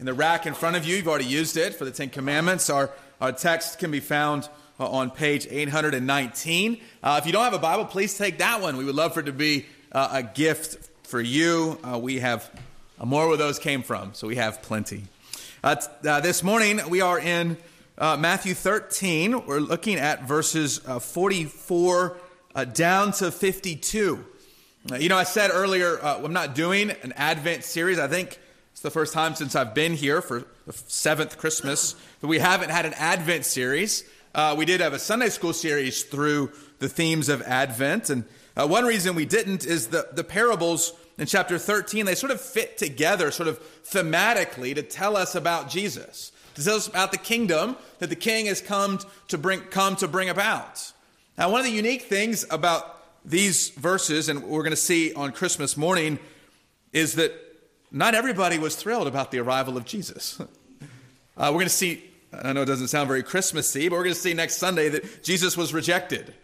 in the rack in front of you. You've already used it for the Ten Commandments. Our, our text can be found uh, on page 819. Uh, if you don't have a Bible, please take that one. We would love for it to be uh, a gift for you. Uh, we have uh, more where those came from, so we have plenty. Uh, this morning, we are in Matthew 13. We're looking at verses 44 down to 52. you know, I said earlier, I'm not doing an Advent series. I think it's the first time since I've been here for the seventh Christmas that we haven't had an Advent series. Uh, we did have a Sunday school series through the themes of Advent. And uh, one reason we didn't is the, the parables in chapter 13, they sort of fit together, sort of thematically, to tell us about Jesus, to tell us about the kingdom that the king has come to bring, come to bring about. Now, one of the unique things about these verses, and we're going to see on Christmas morning, is that not everybody was thrilled about the arrival of Jesus. Uh, we're going to see, I know it doesn't sound very Christmassy, but we're going to see next Sunday that Jesus was rejected.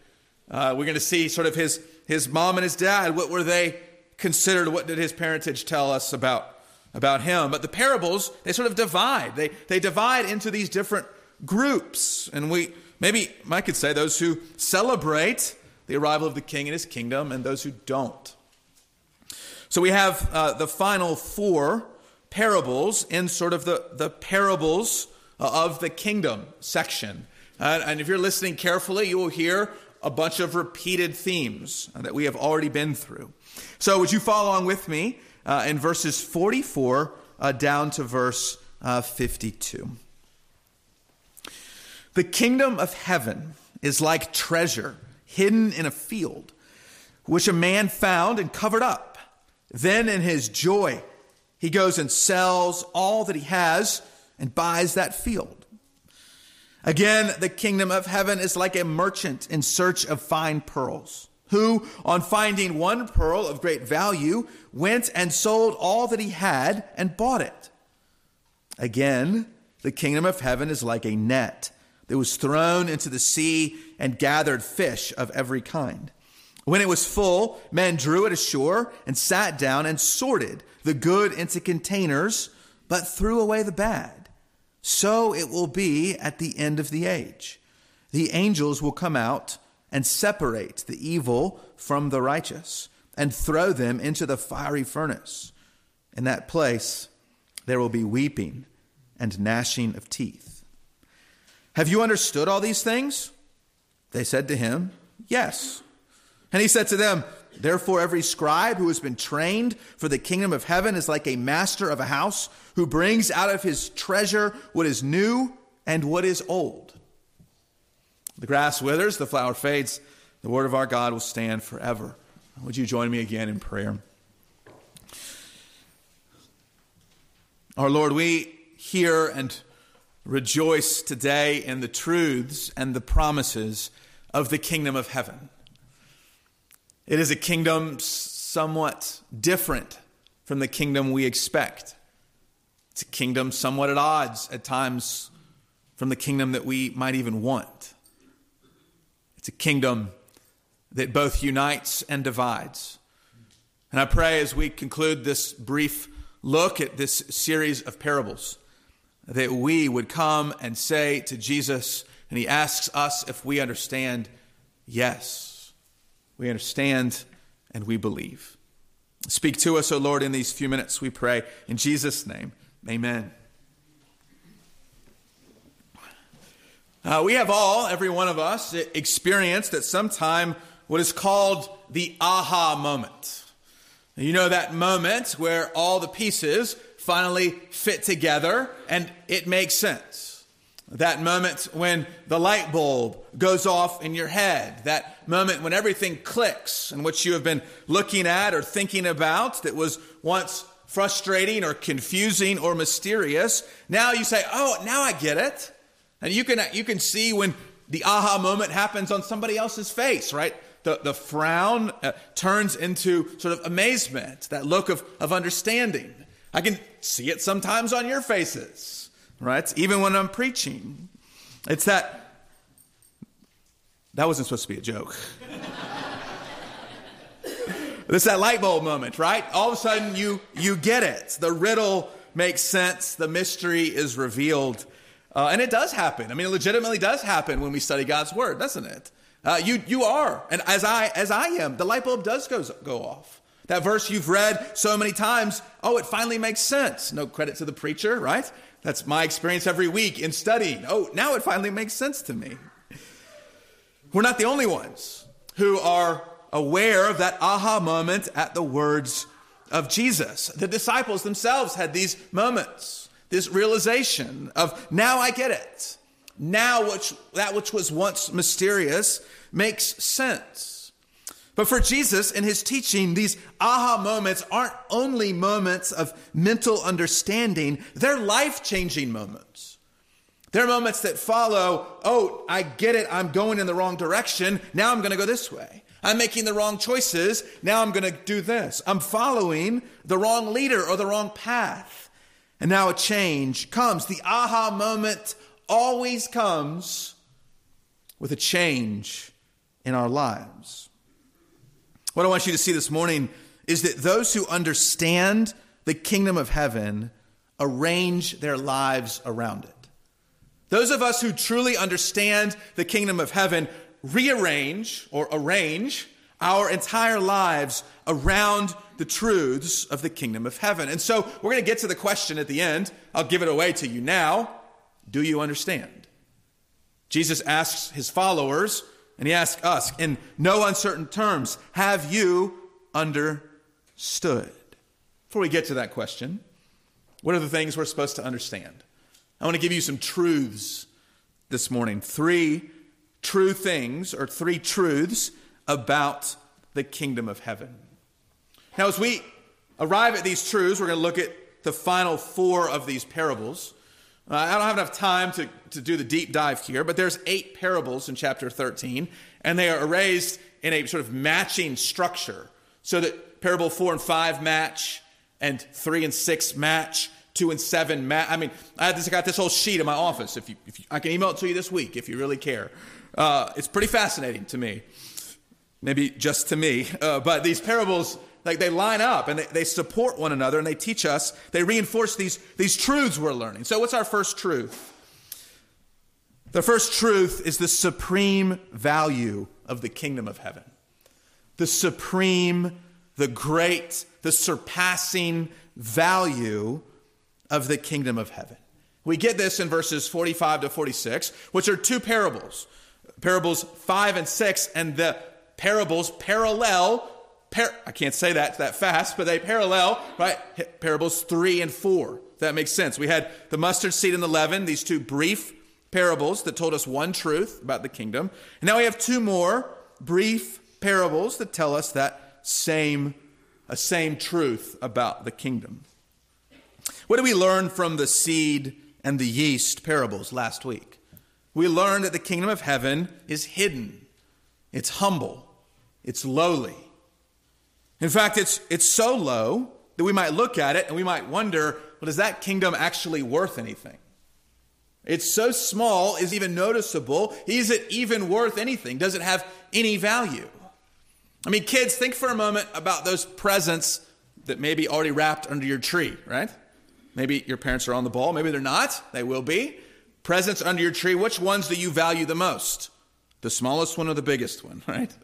Uh, we're going to see sort of his, his mom and his dad. What were they considered? What did his parentage tell us about, about him? But the parables, they sort of divide. They, they divide into these different groups. And we, maybe I could say those who celebrate the arrival of the king and his kingdom and those who don't. So we have uh, the final four parables in sort of the, the parables uh, of the kingdom section. Uh, and if you're listening carefully, you will hear a bunch of repeated themes that we have already been through. So, would you follow along with me uh, in verses 44 uh, down to verse uh, 52? The kingdom of heaven is like treasure hidden in a field, which a man found and covered up. Then in his joy, he goes and sells all that he has and buys that field. Again, the kingdom of heaven is like a merchant in search of fine pearls, who, on finding one pearl of great value, went and sold all that he had and bought it. Again, the kingdom of heaven is like a net that was thrown into the sea and gathered fish of every kind. When it was full, men drew it ashore and sat down and sorted the good into containers, but threw away the bad. So it will be at the end of the age. The angels will come out and separate the evil from the righteous and throw them into the fiery furnace. In that place, there will be weeping and gnashing of teeth. Have you understood all these things? They said to him, Yes. And he said to them, Therefore, every scribe who has been trained for the kingdom of heaven is like a master of a house who brings out of his treasure what is new and what is old. The grass withers, the flower fades, the word of our God will stand forever. Would you join me again in prayer? Our Lord, we hear and rejoice today in the truths and the promises of the kingdom of heaven. It is a kingdom somewhat different from the kingdom we expect. It's a kingdom somewhat at odds at times from the kingdom that we might even want. It's a kingdom that both unites and divides. And I pray as we conclude this brief look at this series of parables that we would come and say to Jesus, and he asks us if we understand, yes we understand, and we believe. Speak to us, O Lord, in these few minutes, we pray. In Jesus' name, amen. Uh, we have all, every one of us, experienced at some time what is called the aha moment. You know that moment where all the pieces finally fit together and it makes sense. That moment when the light bulb goes off in your head. That moment when everything clicks and what you have been looking at or thinking about that was once frustrating or confusing or mysterious. Now you say, oh, now I get it. And you can, you can see when the aha moment happens on somebody else's face, right? The, the frown uh, turns into sort of amazement, that look of, of understanding. I can see it sometimes on your faces right? Even when I'm preaching. It's that. That wasn't supposed to be a joke. it's that light bulb moment, right? All of a sudden you you get it. The riddle makes sense. The mystery is revealed. Uh, and it does happen. I mean, it legitimately does happen when we study God's word, doesn't it? Uh, you, you are, and as I, as I am, the light bulb does go, go off. That verse you've read so many times, oh, it finally makes sense. No credit to the preacher, right? That's my experience every week in studying. Oh, now it finally makes sense to me. We're not the only ones who are aware of that aha moment at the words of Jesus. The disciples themselves had these moments, this realization of now I get it. Now which, that which was once mysterious makes sense. But for Jesus in his teaching, these aha moments aren't only moments of mental understanding, they're life changing moments. They're moments that follow, oh, I get it, I'm going in the wrong direction, now I'm going to go this way. I'm making the wrong choices. Now I'm going to do this. I'm following the wrong leader or the wrong path. And now a change comes. The aha moment always comes with a change in our lives. What I want you to see this morning is that those who understand the kingdom of heaven arrange their lives around it. Those of us who truly understand the kingdom of heaven rearrange or arrange our entire lives around the truths of the kingdom of heaven. And so we're going to get to the question at the end. I'll give it away to you now. Do you understand? Jesus asks his followers, and he asks us in no uncertain terms, have you understood? Before we get to that question, what are the things we're supposed to understand? I want to give you some truths this morning. Three true things or three truths about the kingdom of heaven. Now, as we arrive at these truths, we're going to look at the final four of these parables. Uh, I don't have enough time to, to do the deep dive here, but there's eight parables in chapter 13, and they are arranged in a sort of matching structure so that parable four and five match, and three and six match, two and seven match. I mean, I, I got this whole sheet in my office. If you, if you, I can email it to you this week if you really care. Uh, it's pretty fascinating to me. Maybe just to me. Uh, but these parables, like they line up and they, they support one another and they teach us, they reinforce these, these truths we're learning. So, what's our first truth? The first truth is the supreme value of the kingdom of heaven. The supreme, the great, the surpassing value of the kingdom of heaven. We get this in verses 45 to 46, which are two parables parables 5 and 6, and the parables parallel. Par- I can't say that that fast, but they parallel, right? Parables 3 and 4. That makes sense. We had the mustard seed and the leaven, these two brief parables that told us one truth about the kingdom. And now we have two more brief parables that tell us that same, a same truth about the kingdom. What do we learn from the seed and the yeast parables last week? we learned that the kingdom of heaven is hidden, it's humble, it's lowly. In fact, it's, it's so low that we might look at it and we might wonder well, is that kingdom actually worth anything? It's so small, is even noticeable. Is it even worth anything? Does it have any value? I mean, kids, think for a moment about those presents that may be already wrapped under your tree, right? Maybe your parents are on the ball, maybe they're not, they will be. Presents under your tree, which ones do you value the most? The smallest one or the biggest one, right?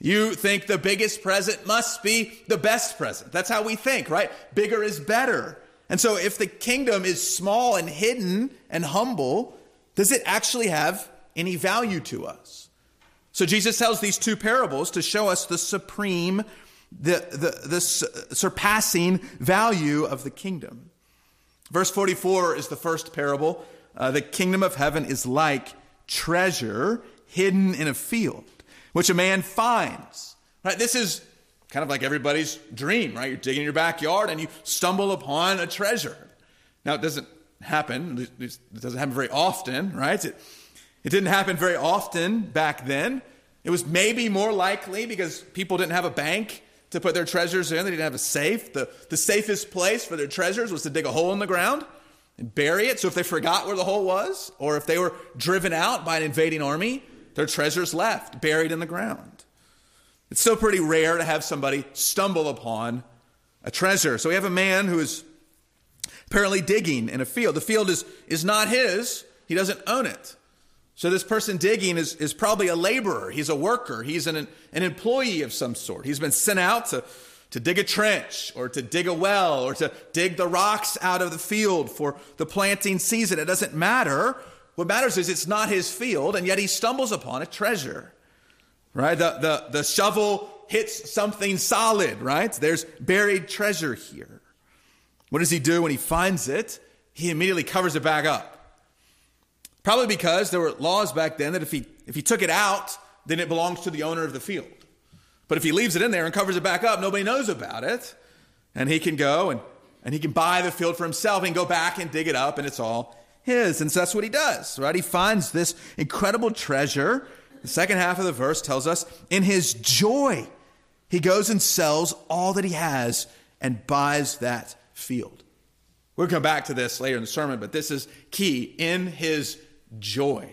You think the biggest present must be the best present. That's how we think, right? Bigger is better. And so if the kingdom is small and hidden and humble, does it actually have any value to us? So Jesus tells these two parables to show us the supreme, the, the, the surpassing value of the kingdom. Verse 44 is the first parable uh, the kingdom of heaven is like treasure hidden in a field, which a man finds. Right? This is kind of like everybody's dream, right? You're digging in your backyard and you stumble upon a treasure. Now, it doesn't happen. It doesn't happen very often, right? It, it didn't happen very often back then. It was maybe more likely because people didn't have a bank to put their treasures in. They didn't have a safe. The, the safest place for their treasures was to dig a hole in the ground and bury it. So if they forgot where the hole was, or if they were driven out by an invading army, their treasures left, buried in the ground. It's still pretty rare to have somebody stumble upon a treasure. So we have a man who is apparently digging in a field. The field is, is not his, he doesn't own it. So this person digging is, is probably a laborer. He's a worker. He's an, an employee of some sort. He's been sent out to, to dig a trench or to dig a well or to dig the rocks out of the field for the planting season. It doesn't matter. What matters is it's not his field, and yet he stumbles upon a treasure. Right? The, the, the shovel hits something solid, right? There's buried treasure here. What does he do when he finds it? He immediately covers it back up. Probably because there were laws back then that if he, if he took it out, then it belongs to the owner of the field. But if he leaves it in there and covers it back up, nobody knows about it. And he can go and, and he can buy the field for himself and go back and dig it up, and it's all his. And so that's what he does, right? He finds this incredible treasure. The second half of the verse tells us in his joy, he goes and sells all that he has and buys that field. We'll come back to this later in the sermon, but this is key in his joy.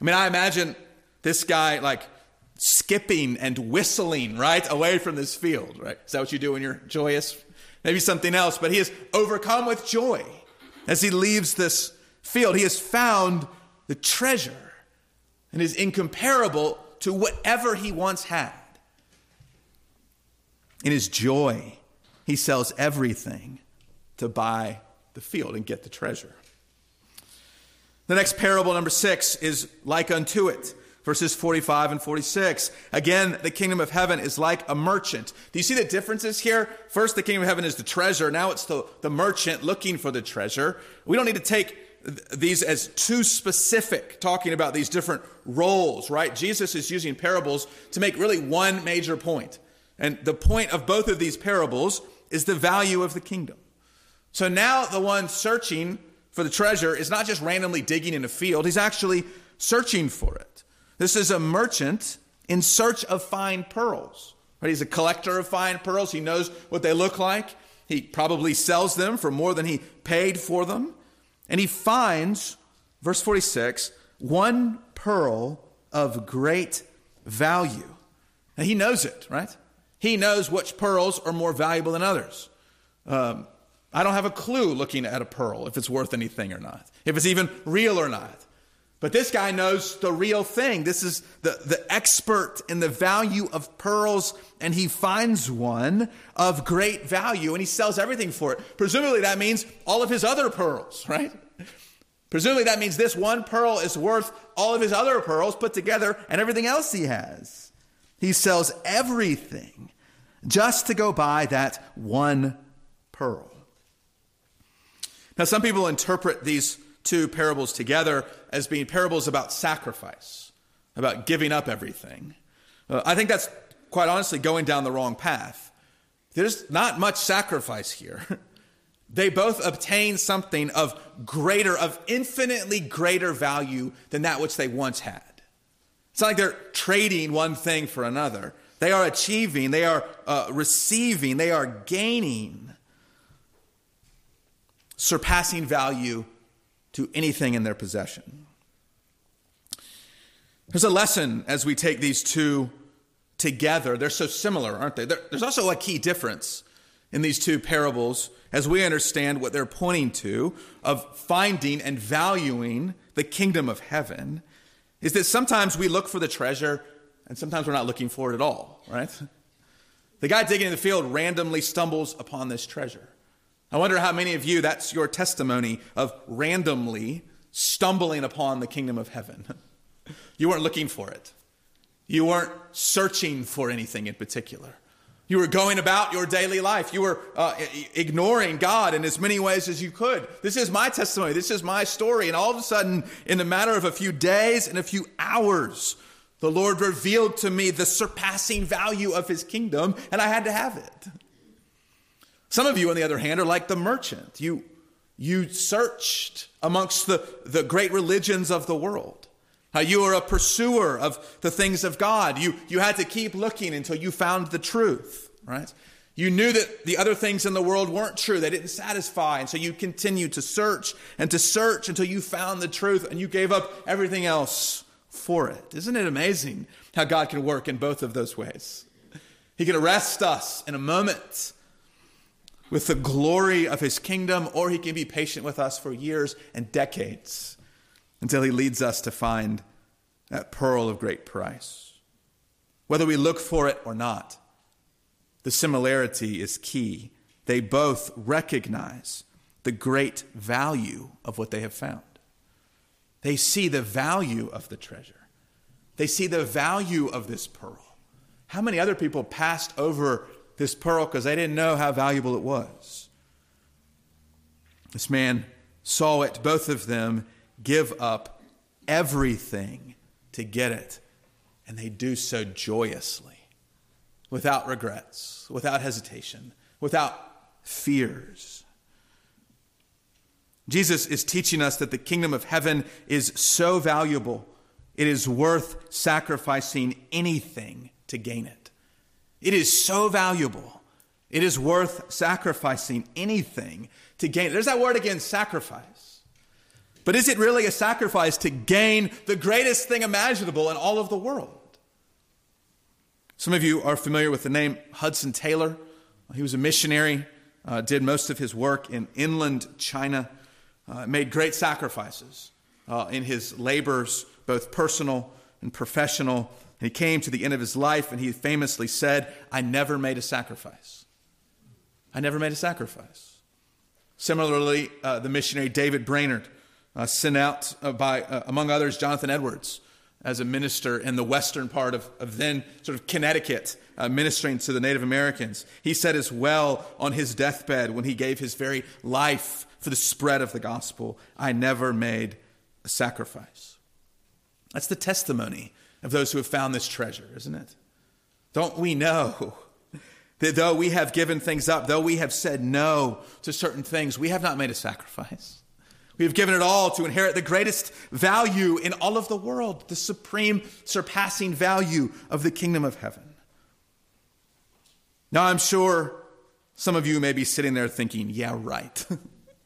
I mean, I imagine this guy like skipping and whistling right away from this field, right? Is that what you do when you're joyous? Maybe something else, but he is overcome with joy as he leaves this field. He has found the treasure and is incomparable to whatever he once had. In his joy, he sells everything to buy the field and get the treasure. The next parable, number six, is like unto it. Verses 45 and 46. Again, the kingdom of heaven is like a merchant. Do you see the differences here? First, the kingdom of heaven is the treasure. Now it's the, the merchant looking for the treasure. We don't need to take these as too specific, talking about these different roles, right? Jesus is using parables to make really one major point. And the point of both of these parables is the value of the kingdom. So now the one searching for the treasure is not just randomly digging in a field, he's actually searching for it. This is a merchant in search of fine pearls. Right? He's a collector of fine pearls. He knows what they look like. He probably sells them for more than he paid for them. And he finds, verse 46, one pearl of great value. And he knows it, right? He knows which pearls are more valuable than others. Um, I don't have a clue looking at a pearl if it's worth anything or not, if it's even real or not. But this guy knows the real thing. This is the, the expert in the value of pearls, and he finds one of great value and he sells everything for it. Presumably, that means all of his other pearls, right? Presumably, that means this one pearl is worth all of his other pearls put together and everything else he has. He sells everything just to go buy that one pearl. Now, some people interpret these two parables together as being parables about sacrifice, about giving up everything. Uh, I think that's quite honestly going down the wrong path. There's not much sacrifice here. they both obtain something of greater, of infinitely greater value than that which they once had. It's not like they're trading one thing for another. They are achieving, they are uh, receiving, they are gaining surpassing value to anything in their possession. There's a lesson as we take these two together. They're so similar, aren't they? There's also a key difference in these two parables as we understand what they're pointing to of finding and valuing the kingdom of heaven is that sometimes we look for the treasure and sometimes we're not looking for it at all, right? The guy digging in the field randomly stumbles upon this treasure. I wonder how many of you that's your testimony of randomly stumbling upon the kingdom of heaven. you weren't looking for it, you weren't searching for anything in particular. You were going about your daily life. You were uh, ignoring God in as many ways as you could. This is my testimony. This is my story. And all of a sudden, in the matter of a few days and a few hours, the Lord revealed to me the surpassing value of his kingdom, and I had to have it. Some of you, on the other hand, are like the merchant. You, you searched amongst the, the great religions of the world. Uh, you are a pursuer of the things of God. You, you had to keep looking until you found the truth, right? You knew that the other things in the world weren't true. They didn't satisfy. And so you continued to search and to search until you found the truth and you gave up everything else for it. Isn't it amazing how God can work in both of those ways? He can arrest us in a moment with the glory of his kingdom, or he can be patient with us for years and decades until he leads us to find that pearl of great price. Whether we look for it or not, the similarity is key. They both recognize the great value of what they have found. They see the value of the treasure, they see the value of this pearl. How many other people passed over this pearl because they didn't know how valuable it was? This man saw it, both of them give up everything to get it, and they do so joyously, without regrets, without hesitation, without fears. Jesus is teaching us that the kingdom of heaven is so valuable, it is worth sacrificing anything to gain it. It is so valuable, it is worth sacrificing anything to gain. There's that word again sacrifice. But is it really a sacrifice to gain the greatest thing imaginable in all of the world? Some of you are familiar with the name Hudson Taylor. He was a missionary uh, did most of his work in inland China, uh, made great sacrifices uh, in his labors, both personal and professional. He came to the end of his life and he famously said, I never made a sacrifice. I never made a sacrifice. Similarly, uh, the missionary David Brainerd, uh, sent out uh, by, among others, Jonathan Edwards as a minister in the western part of, of then sort of Connecticut uh, ministering to the Native Americans. He said as well on his deathbed when he gave his very life for the spread of the gospel, I never made a sacrifice. That's the testimony of those who have found this treasure, isn't it? Don't we know that though we have given things up, though we have said no to certain things, we have not made a sacrifice? We have given it all to inherit the greatest value in all of the world, the supreme, surpassing value of the kingdom of heaven. Now, I'm sure some of you may be sitting there thinking, yeah, right.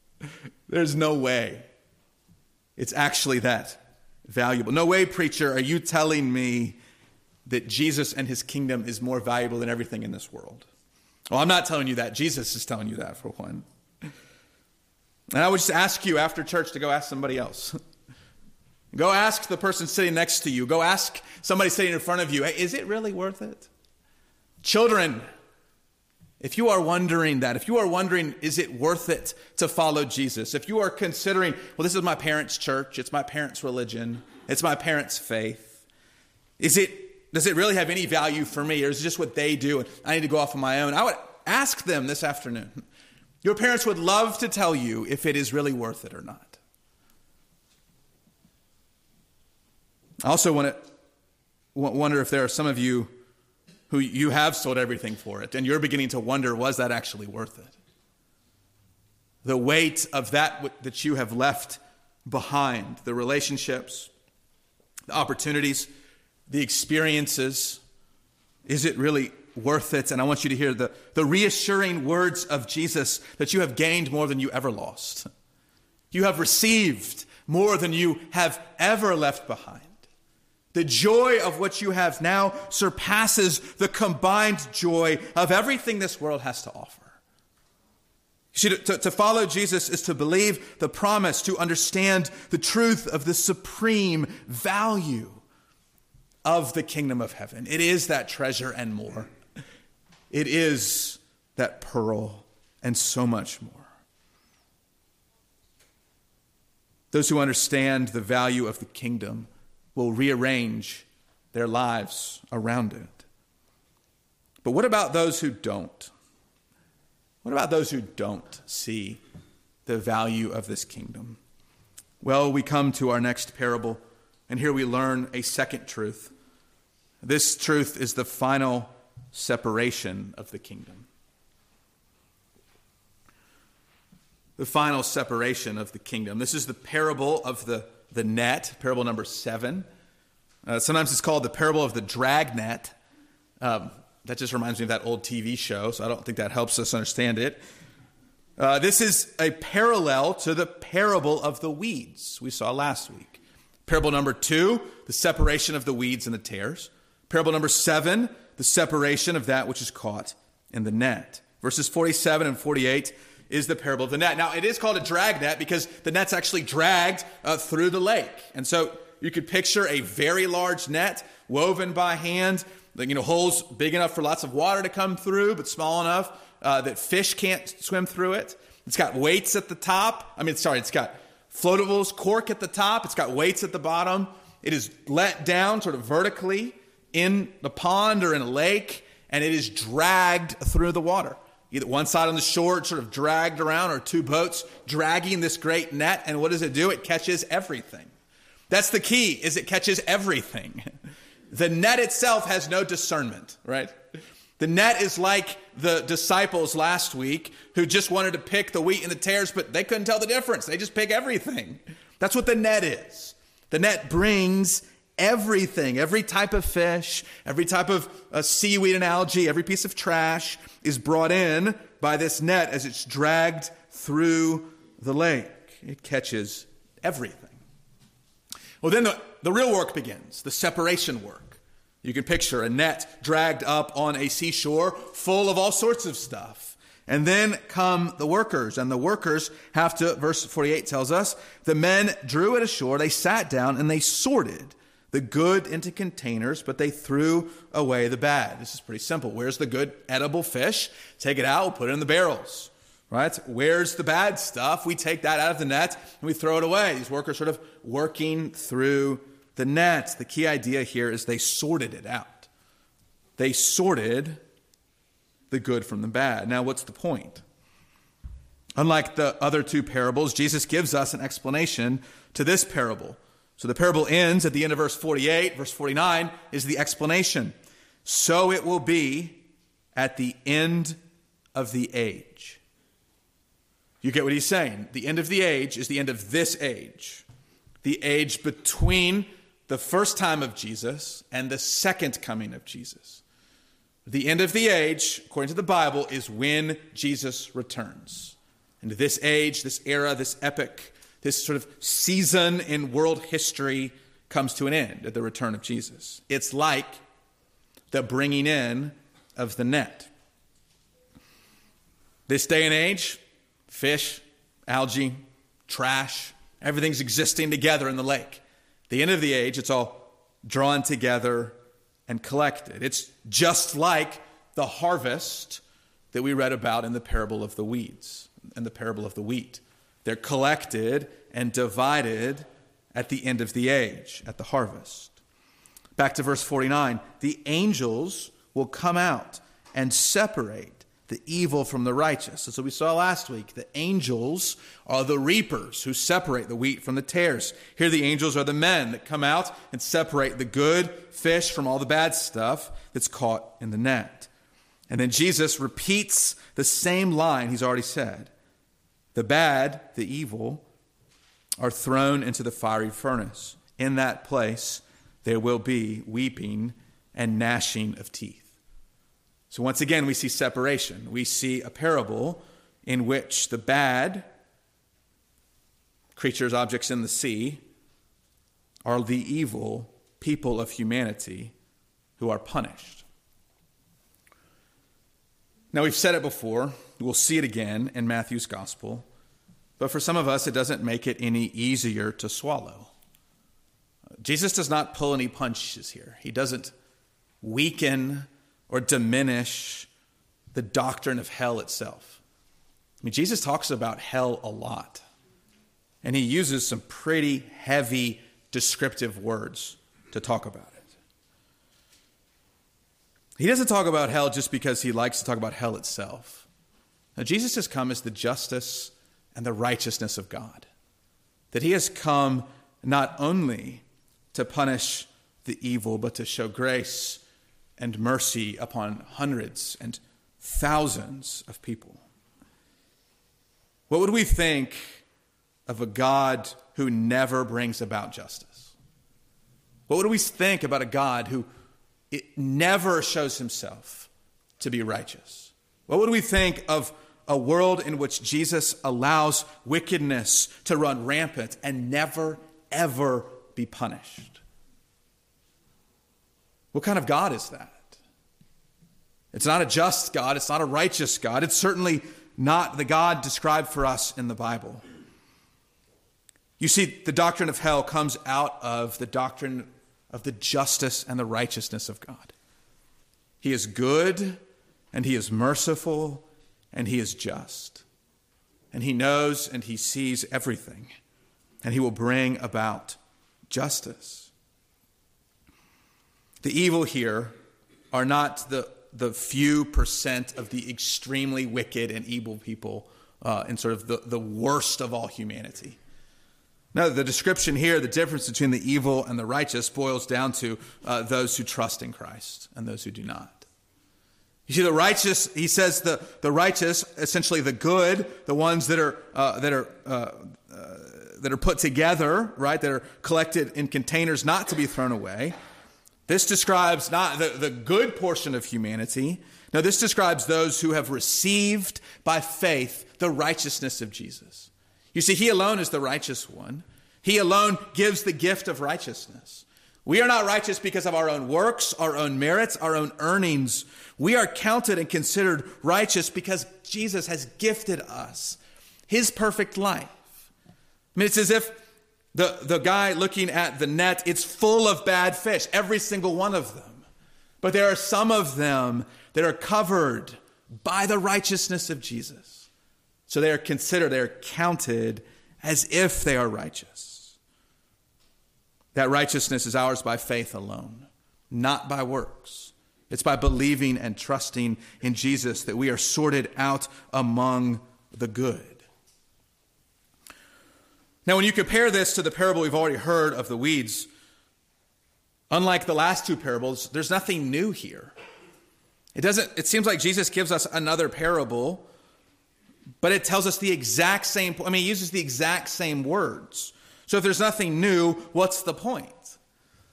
There's no way it's actually that valuable. No way, preacher, are you telling me that Jesus and his kingdom is more valuable than everything in this world? Well, I'm not telling you that. Jesus is telling you that, for one. And I would just ask you after church to go ask somebody else. go ask the person sitting next to you. Go ask somebody sitting in front of you, is it really worth it? Children, if you are wondering that, if you are wondering, is it worth it to follow Jesus? If you are considering, well, this is my parents' church, it's my parents' religion, it's my parents' faith, is it, does it really have any value for me, or is it just what they do and I need to go off on my own? I would ask them this afternoon. Your parents would love to tell you if it is really worth it or not. I also want to wonder if there are some of you who you have sold everything for it, and you're beginning to wonder, was that actually worth it? The weight of that that you have left behind, the relationships, the opportunities, the experiences, is it really worth it? And I want you to hear the, the reassuring words of Jesus that you have gained more than you ever lost. You have received more than you have ever left behind. The joy of what you have now surpasses the combined joy of everything this world has to offer. See, to, to, follow Jesus is to believe the promise, to understand the truth of the supreme value of the kingdom of heaven. It is that treasure and more. It is that pearl and so much more. Those who understand the value of the kingdom will rearrange their lives around it. But what about those who don't? What about those who don't see the value of this kingdom? Well, we come to our next parable, and here we learn a second truth. This truth is the final separation of the kingdom. The final separation of the kingdom. This is the parable of the the net, parable number seven. Uh, sometimes it's called the parable of the dragnet. Um, that just reminds me of that old TV show, so I don't think that helps us understand it. Uh, this is a parallel to the parable of the weeds we saw last week. Parable number two, the separation of the weeds and the tares. Parable number seven, the separation of that which is caught in the net. Verses 47 and 48 is the parable of the net. Now, it is called a drag net because the net's actually dragged uh, through the lake. And so you could picture a very large net woven by hand, you know, holes big enough for lots of water to come through, but small enough uh, that fish can't swim through it. It's got weights at the top. I mean, sorry, it's got floatables, cork at the top. It's got weights at the bottom. It is let down sort of vertically in the pond or in a lake, and it is dragged through the water. Either one side on the shore, sort of dragged around, or two boats dragging this great net. And what does it do? It catches everything. That's the key, is it catches everything. The net itself has no discernment, right? The net is like the disciples last week who just wanted to pick the wheat and the tares, but they couldn't tell the difference. They just pick everything. That's what the net is. The net brings everything, every type of fish, every type of uh, seaweed and algae, every piece of trash is brought in by this net as it's dragged through the lake. It catches everything. Well, then the, the real work begins the separation work. You can picture a net dragged up on a seashore full of all sorts of stuff. And then come the workers, and the workers have to, verse 48 tells us, the men drew it ashore, they sat down, and they sorted the good into containers, but they threw away the bad. This is pretty simple. Where's the good edible fish? Take it out, put it in the barrels right? Where's the bad stuff? We take that out of the net and we throw it away. These workers sort of working through the net. The key idea here is they sorted it out. They sorted the good from the bad. Now, what's the point? Unlike the other two parables, Jesus gives us an explanation to this parable. So the parable ends at the end of verse 48. Verse 49 is the explanation. So it will be at the end of the age. You get what he's saying. The end of the age is the end of this age, the age between the first time of Jesus and the second coming of Jesus. The end of the age, according to the Bible, is when Jesus returns. And this age, this era, this epic, this sort of season in world history comes to an end at the return of Jesus. It's like the bringing in of the net. This day and age, fish, algae, trash, everything's existing together in the lake. The end of the age, it's all drawn together and collected. It's just like the harvest that we read about in the parable of the weeds and the parable of the wheat. They're collected and divided at the end of the age, at the harvest. Back to verse 49 the angels will come out and separate the evil from the righteous. As we saw last week, the angels are the reapers who separate the wheat from the tares. Here, the angels are the men that come out and separate the good fish from all the bad stuff that's caught in the net. And then Jesus repeats the same line he's already said The bad, the evil, are thrown into the fiery furnace. In that place, there will be weeping and gnashing of teeth. So once again, we see separation. We see a parable in which the bad creatures, objects in the sea, are the evil people of humanity who are punished. Now, we've said it before, we'll see it again in Matthew's gospel, but for some of us, it doesn't make it any easier to swallow. Jesus does not pull any punches here, he doesn't weaken or diminish the doctrine of hell itself. I mean, Jesus talks about hell a lot, and he uses some pretty heavy descriptive words to talk about it. He doesn't talk about hell just because he likes to talk about hell itself. Now, Jesus has come as the justice and the righteousness of God. That he has come not only to punish the evil, but to show grace and mercy upon hundreds and thousands of people. What would we think of a God who never brings about justice? What would we think about a God who never shows himself to be righteous? What would we think of a world in which Jesus allows wickedness to run rampant and never, ever be punished? What kind of God is that? It's not a just God. It's not a righteous God. It's certainly not the God described for us in the Bible. You see, the doctrine of hell comes out of the doctrine of the justice and the righteousness of God. He is good and he is merciful and he is just. And he knows and he sees everything. And he will bring about justice. The evil here are not the, the few percent of the extremely wicked and evil people uh, in sort of the, the worst of all humanity. No, the description here, the difference between the evil and the righteous, boils down to uh, those who trust in Christ and those who do not. You see, the righteous, he says the, the righteous, essentially the good, the ones that are, uh, that, are, uh, uh, that are put together, right, that are collected in containers not to be thrown away. This describes not the, the good portion of humanity. No, this describes those who have received by faith the righteousness of Jesus. You see, He alone is the righteous one. He alone gives the gift of righteousness. We are not righteous because of our own works, our own merits, our own earnings. We are counted and considered righteous because Jesus has gifted us His perfect life. I mean, it's as if the, the guy looking at the net, it's full of bad fish, every single one of them. But there are some of them that are covered by the righteousness of Jesus. So they are considered, they are counted as if they are righteous. That righteousness is ours by faith alone, not by works. It's by believing and trusting in Jesus that we are sorted out among the good. Now, when you compare this to the parable we've already heard of the weeds, unlike the last two parables, there's nothing new here. It doesn't, it seems like Jesus gives us another parable but it tells us the exact same, I mean, it uses the exact same words. So if there's nothing new, what's the point?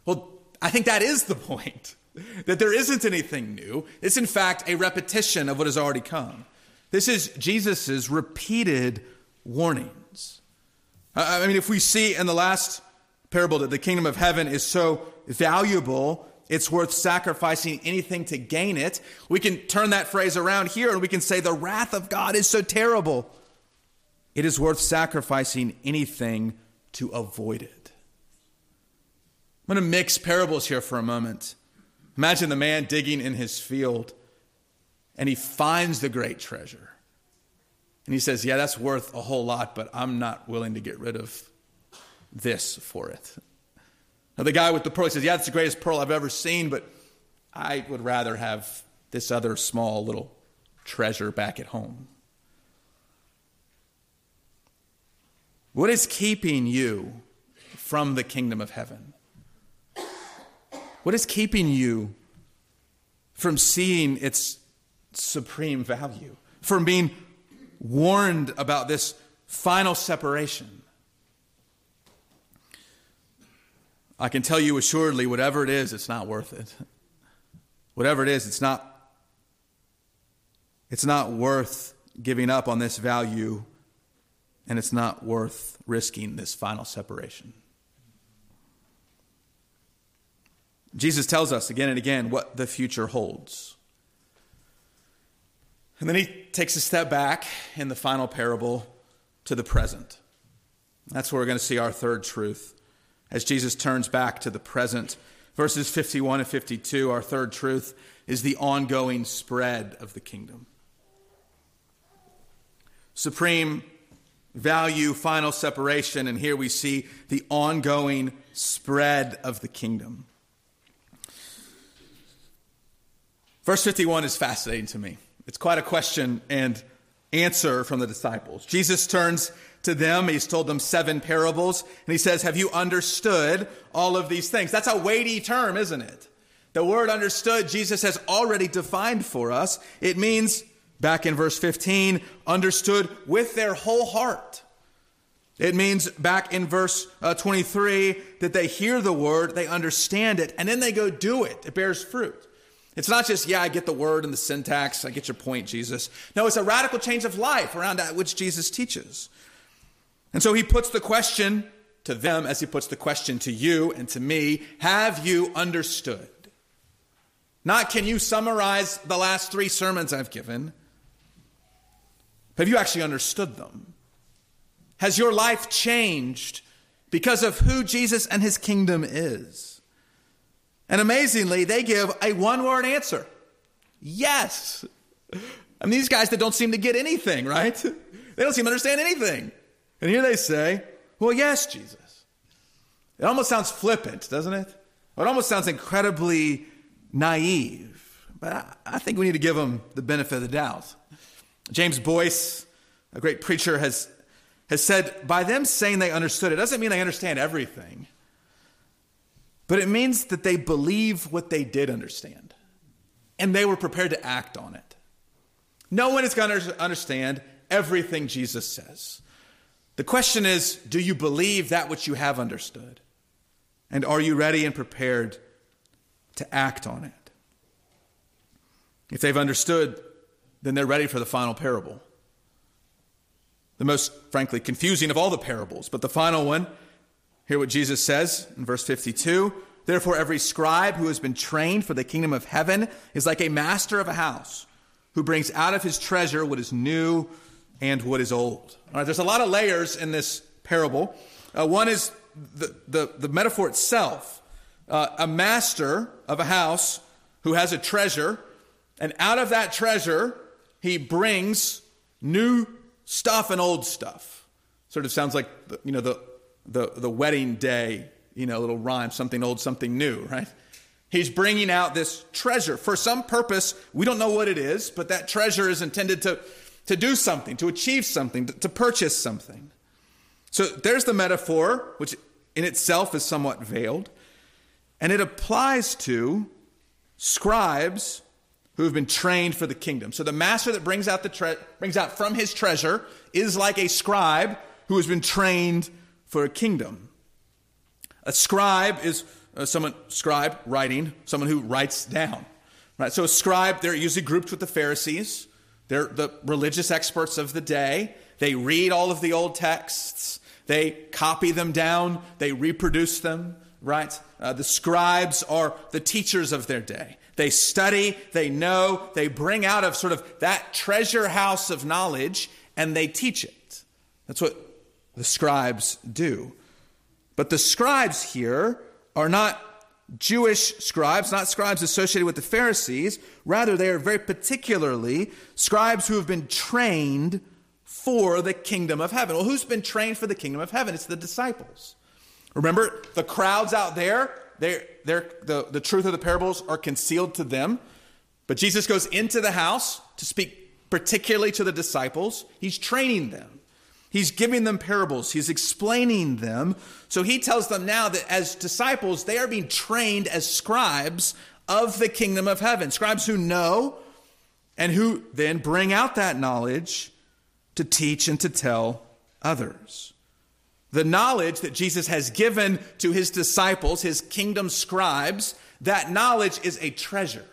Well, I think that is the point. That there isn't anything new. It's in fact a repetition of what has already come. This is Jesus' repeated warnings. I mean, if we see in the last parable that the kingdom of heaven is so valuable it's worth sacrificing anything to gain it. We can turn that phrase around here and we can say, the wrath of God is so terrible. It is worth sacrificing anything to avoid it. I'm going to mix parables here for a moment. Imagine the man digging in his field and he finds the great treasure. And he says, Yeah, that's worth a whole lot, but I'm not willing to get rid of this for it. Now, the guy with the pearl says, Yeah, that's the greatest pearl I've ever seen, but I would rather have this other small little treasure back at home. What is keeping you from the kingdom of heaven? What is keeping you from seeing its supreme value, from being warned about this final separation? I can tell you assuredly, whatever it is, it's not worth it. Whatever it is, it's not, it's not worth giving up on this value, and it's not worth risking this final separation. Jesus tells us again and again what the future holds. And then he takes a step back in the final parable to the present. That's where we're going to see our third truth as Jesus turns back to the present. Verses 51 and 52, our third truth, is the ongoing spread of the kingdom. Supreme value, final separation, and here we see the ongoing spread of the kingdom. Verse 51 is fascinating to me. It's quite a question and answer from the disciples. Jesus turns to them. He's told them seven parables. And he says, Have you understood all of these things? That's a weighty term, isn't it? The word understood, Jesus has already defined for us. It means, back in verse 15, understood with their whole heart. It means back in verse uh, 23 that they hear the word, they understand it, and then they go do it. It bears fruit. It's not just, yeah, I get the word and the syntax, I get your point, Jesus. No, it's a radical change of life around that which Jesus teaches. And so he puts the question to them as he puts the question to you and to me Have you understood? Not can you summarize the last three sermons I've given? Have you actually understood them? Has your life changed because of who Jesus and his kingdom is? And amazingly, they give a one word answer yes. I mean, these guys that don't seem to get anything, right? They don't seem to understand anything. And here they say, well, yes, Jesus. It almost sounds flippant, doesn't it? It almost sounds incredibly naive. But I, I think we need to give them the benefit of the doubt. James Boice, a great preacher, has, has said, by them saying they understood, it doesn't mean they understand everything, but it means that they believe what they did understand and they were prepared to act on it. No one is going to understand everything Jesus says. The question is do you believe that which you have understood? And are you ready and prepared to act on it? If they've understood, then they're ready for the final parable. The most, frankly, confusing of all the parables, but the final one. Hear what Jesus says in verse 52 Therefore, every scribe who has been trained for the kingdom of heaven is like a master of a house who brings out of his treasure what is new and what is old. All right, there's a lot of layers in this parable. Uh, one is the, the, the metaphor itself uh, a master of a house who has a treasure, and out of that treasure, he brings new stuff and old stuff. Sort of sounds like, the, you know, the, the, the wedding day, you know, little rhyme, something old, something new, right? He's bringing out this treasure for some purpose. We don't know what it is, but that treasure is intended to, to do something, to achieve something, to, to purchase something. So there's the metaphor, which in itself is somewhat veiled. And it applies to scribes who have been trained for the kingdom. So the master that brings out the tre- brings out from his treasure is like a scribe who has been trained for a kingdom. A scribe is uh, someone scribe writing, someone who writes down. Right? So a scribe, they're usually grouped with the Pharisees. They're the religious experts of the day. They read all of the old texts. They copy them down. They reproduce them right? Uh, the scribes are the teachers of their day. They study, they know, they bring out of sort of that treasure house of knowledge and they teach it. That's what the scribes do. But the scribes here are not Jewish scribes, not scribes associated with the Pharisees. Rather, they are very particularly scribes who have been trained for the kingdom of heaven. Well, who's been trained for the kingdom of heaven? It's the disciples. Remember, the crowds out there, they're, they're, the, the truth of the parables are concealed to them. But Jesus goes into the house to speak particularly to the disciples. He's training them, he's giving them parables, he's explaining them. So he tells them now that as disciples, they are being trained as scribes of the kingdom of heaven. Scribes who know and who then bring out that knowledge to teach and to tell others. The knowledge that Jesus has given to his disciples, his kingdom scribes, that knowledge is a treasure.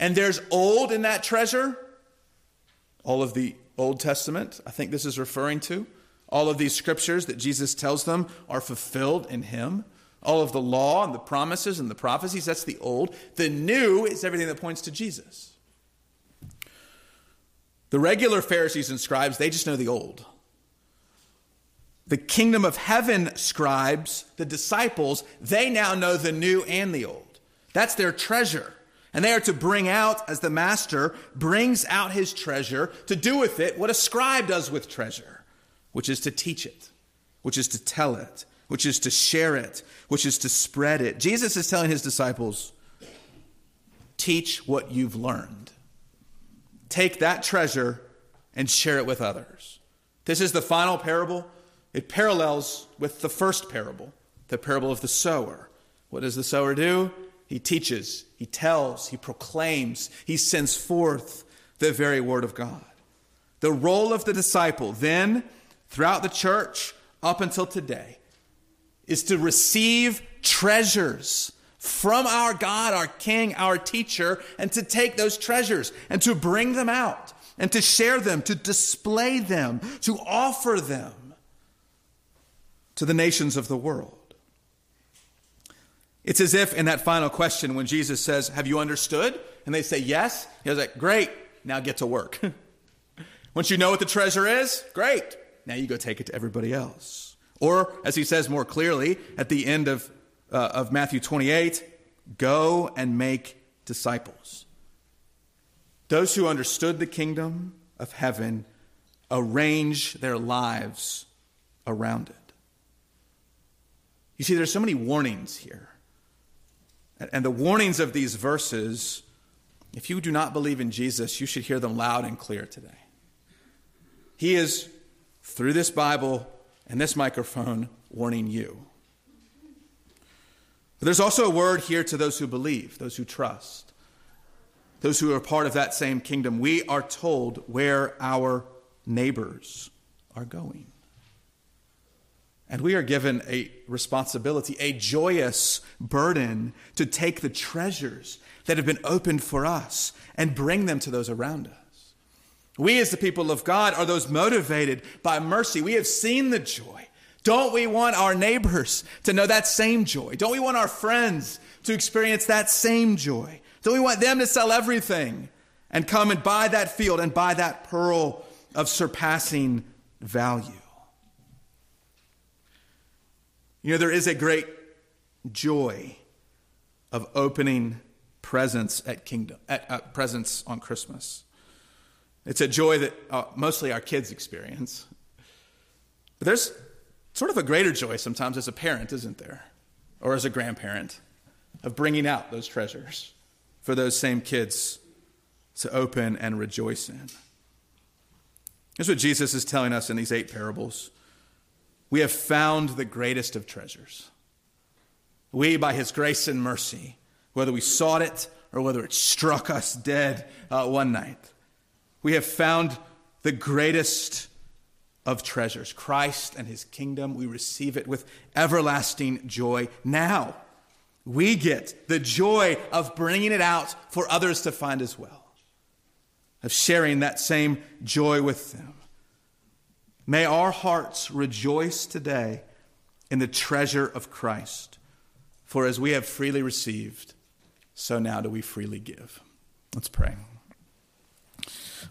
And there's old in that treasure, all of the Old Testament, I think this is referring to. All of these scriptures that Jesus tells them are fulfilled in him. All of the law and the promises and the prophecies, that's the old. The new is everything that points to Jesus. The regular Pharisees and scribes, they just know the old. The kingdom of heaven scribes, the disciples, they now know the new and the old. That's their treasure. And they are to bring out, as the master brings out his treasure, to do with it what a scribe does with treasure, which is to teach it, which is to tell it, which is to share it, which is to spread it. Jesus is telling his disciples, teach what you've learned. Take that treasure and share it with others. This is the final parable it parallels with the first parable, the parable of the sower. What does the sower do? He teaches, he tells, he proclaims, he sends forth the very word of God. The role of the disciple then, throughout the church, up until today, is to receive treasures from our God, our King, our teacher, and to take those treasures and to bring them out and to share them, to display them, to offer them to the nations of the world. It's as if in that final question, when Jesus says, Have you understood? And they say, Yes. He's like, Great, now get to work. Once you know what the treasure is, great. Now you go take it to everybody else. Or, as he says more clearly at the end of, uh, of Matthew 28, go and make disciples. Those who understood the kingdom of heaven arrange their lives around it. You see, there's so many warnings here. And the warnings of these verses, if you do not believe in Jesus, you should hear them loud and clear today. He is, through this Bible and this microphone, warning you. But there's also a word here to those who believe, those who trust, those who are part of that same kingdom. We are told where our neighbors are going. And we are given a responsibility, a joyous burden to take the treasures that have been opened for us and bring them to those around us. We, as the people of God, are those motivated by mercy. We have seen the joy. Don't we want our neighbors to know that same joy? Don't we want our friends to experience that same joy? Don't we want them to sell everything and come and buy that field and buy that pearl of surpassing value? You know, there is a great joy of opening presents at kingdom at, at presents on Christmas. It's a joy that uh, mostly our kids experience. But there's sort of a greater joy sometimes as a parent, isn't there? Or as a grandparent, of bringing out those treasures for those same kids to open and rejoice in. Here's what Jesus is telling us in these eight parables we have found the greatest of treasures. We, by his grace and mercy, whether we sought it or whether it struck us dead uh, one night, we have found the greatest of treasures Christ and his kingdom. We receive it with everlasting joy. Now, we get the joy of bringing it out for others to find as well, of sharing that same joy with them. May our hearts rejoice today in the treasure of Christ. For as we have freely received, so now do we freely give. Let's pray.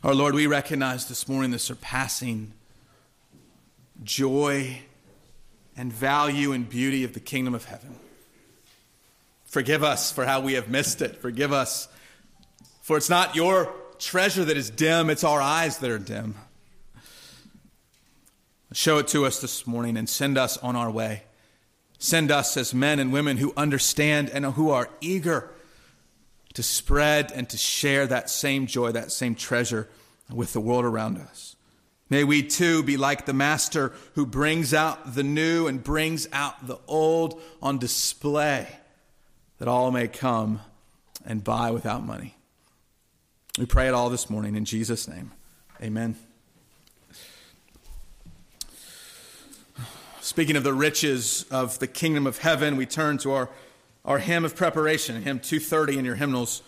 Our Lord, we recognize this morning the surpassing joy and value and beauty of the kingdom of heaven. Forgive us for how we have missed it. Forgive us, for it's not your treasure that is dim, it's our eyes that are dim. Show it to us this morning and send us on our way. Send us as men and women who understand and who are eager to spread and to share that same joy, that same treasure with the world around us. May we too be like the master who brings out the new and brings out the old on display that all may come and buy without money. We pray it all this morning in Jesus' name. Amen. Speaking of the riches of the kingdom of heaven, we turn to our, our hymn of preparation, hymn 230 in your hymnals.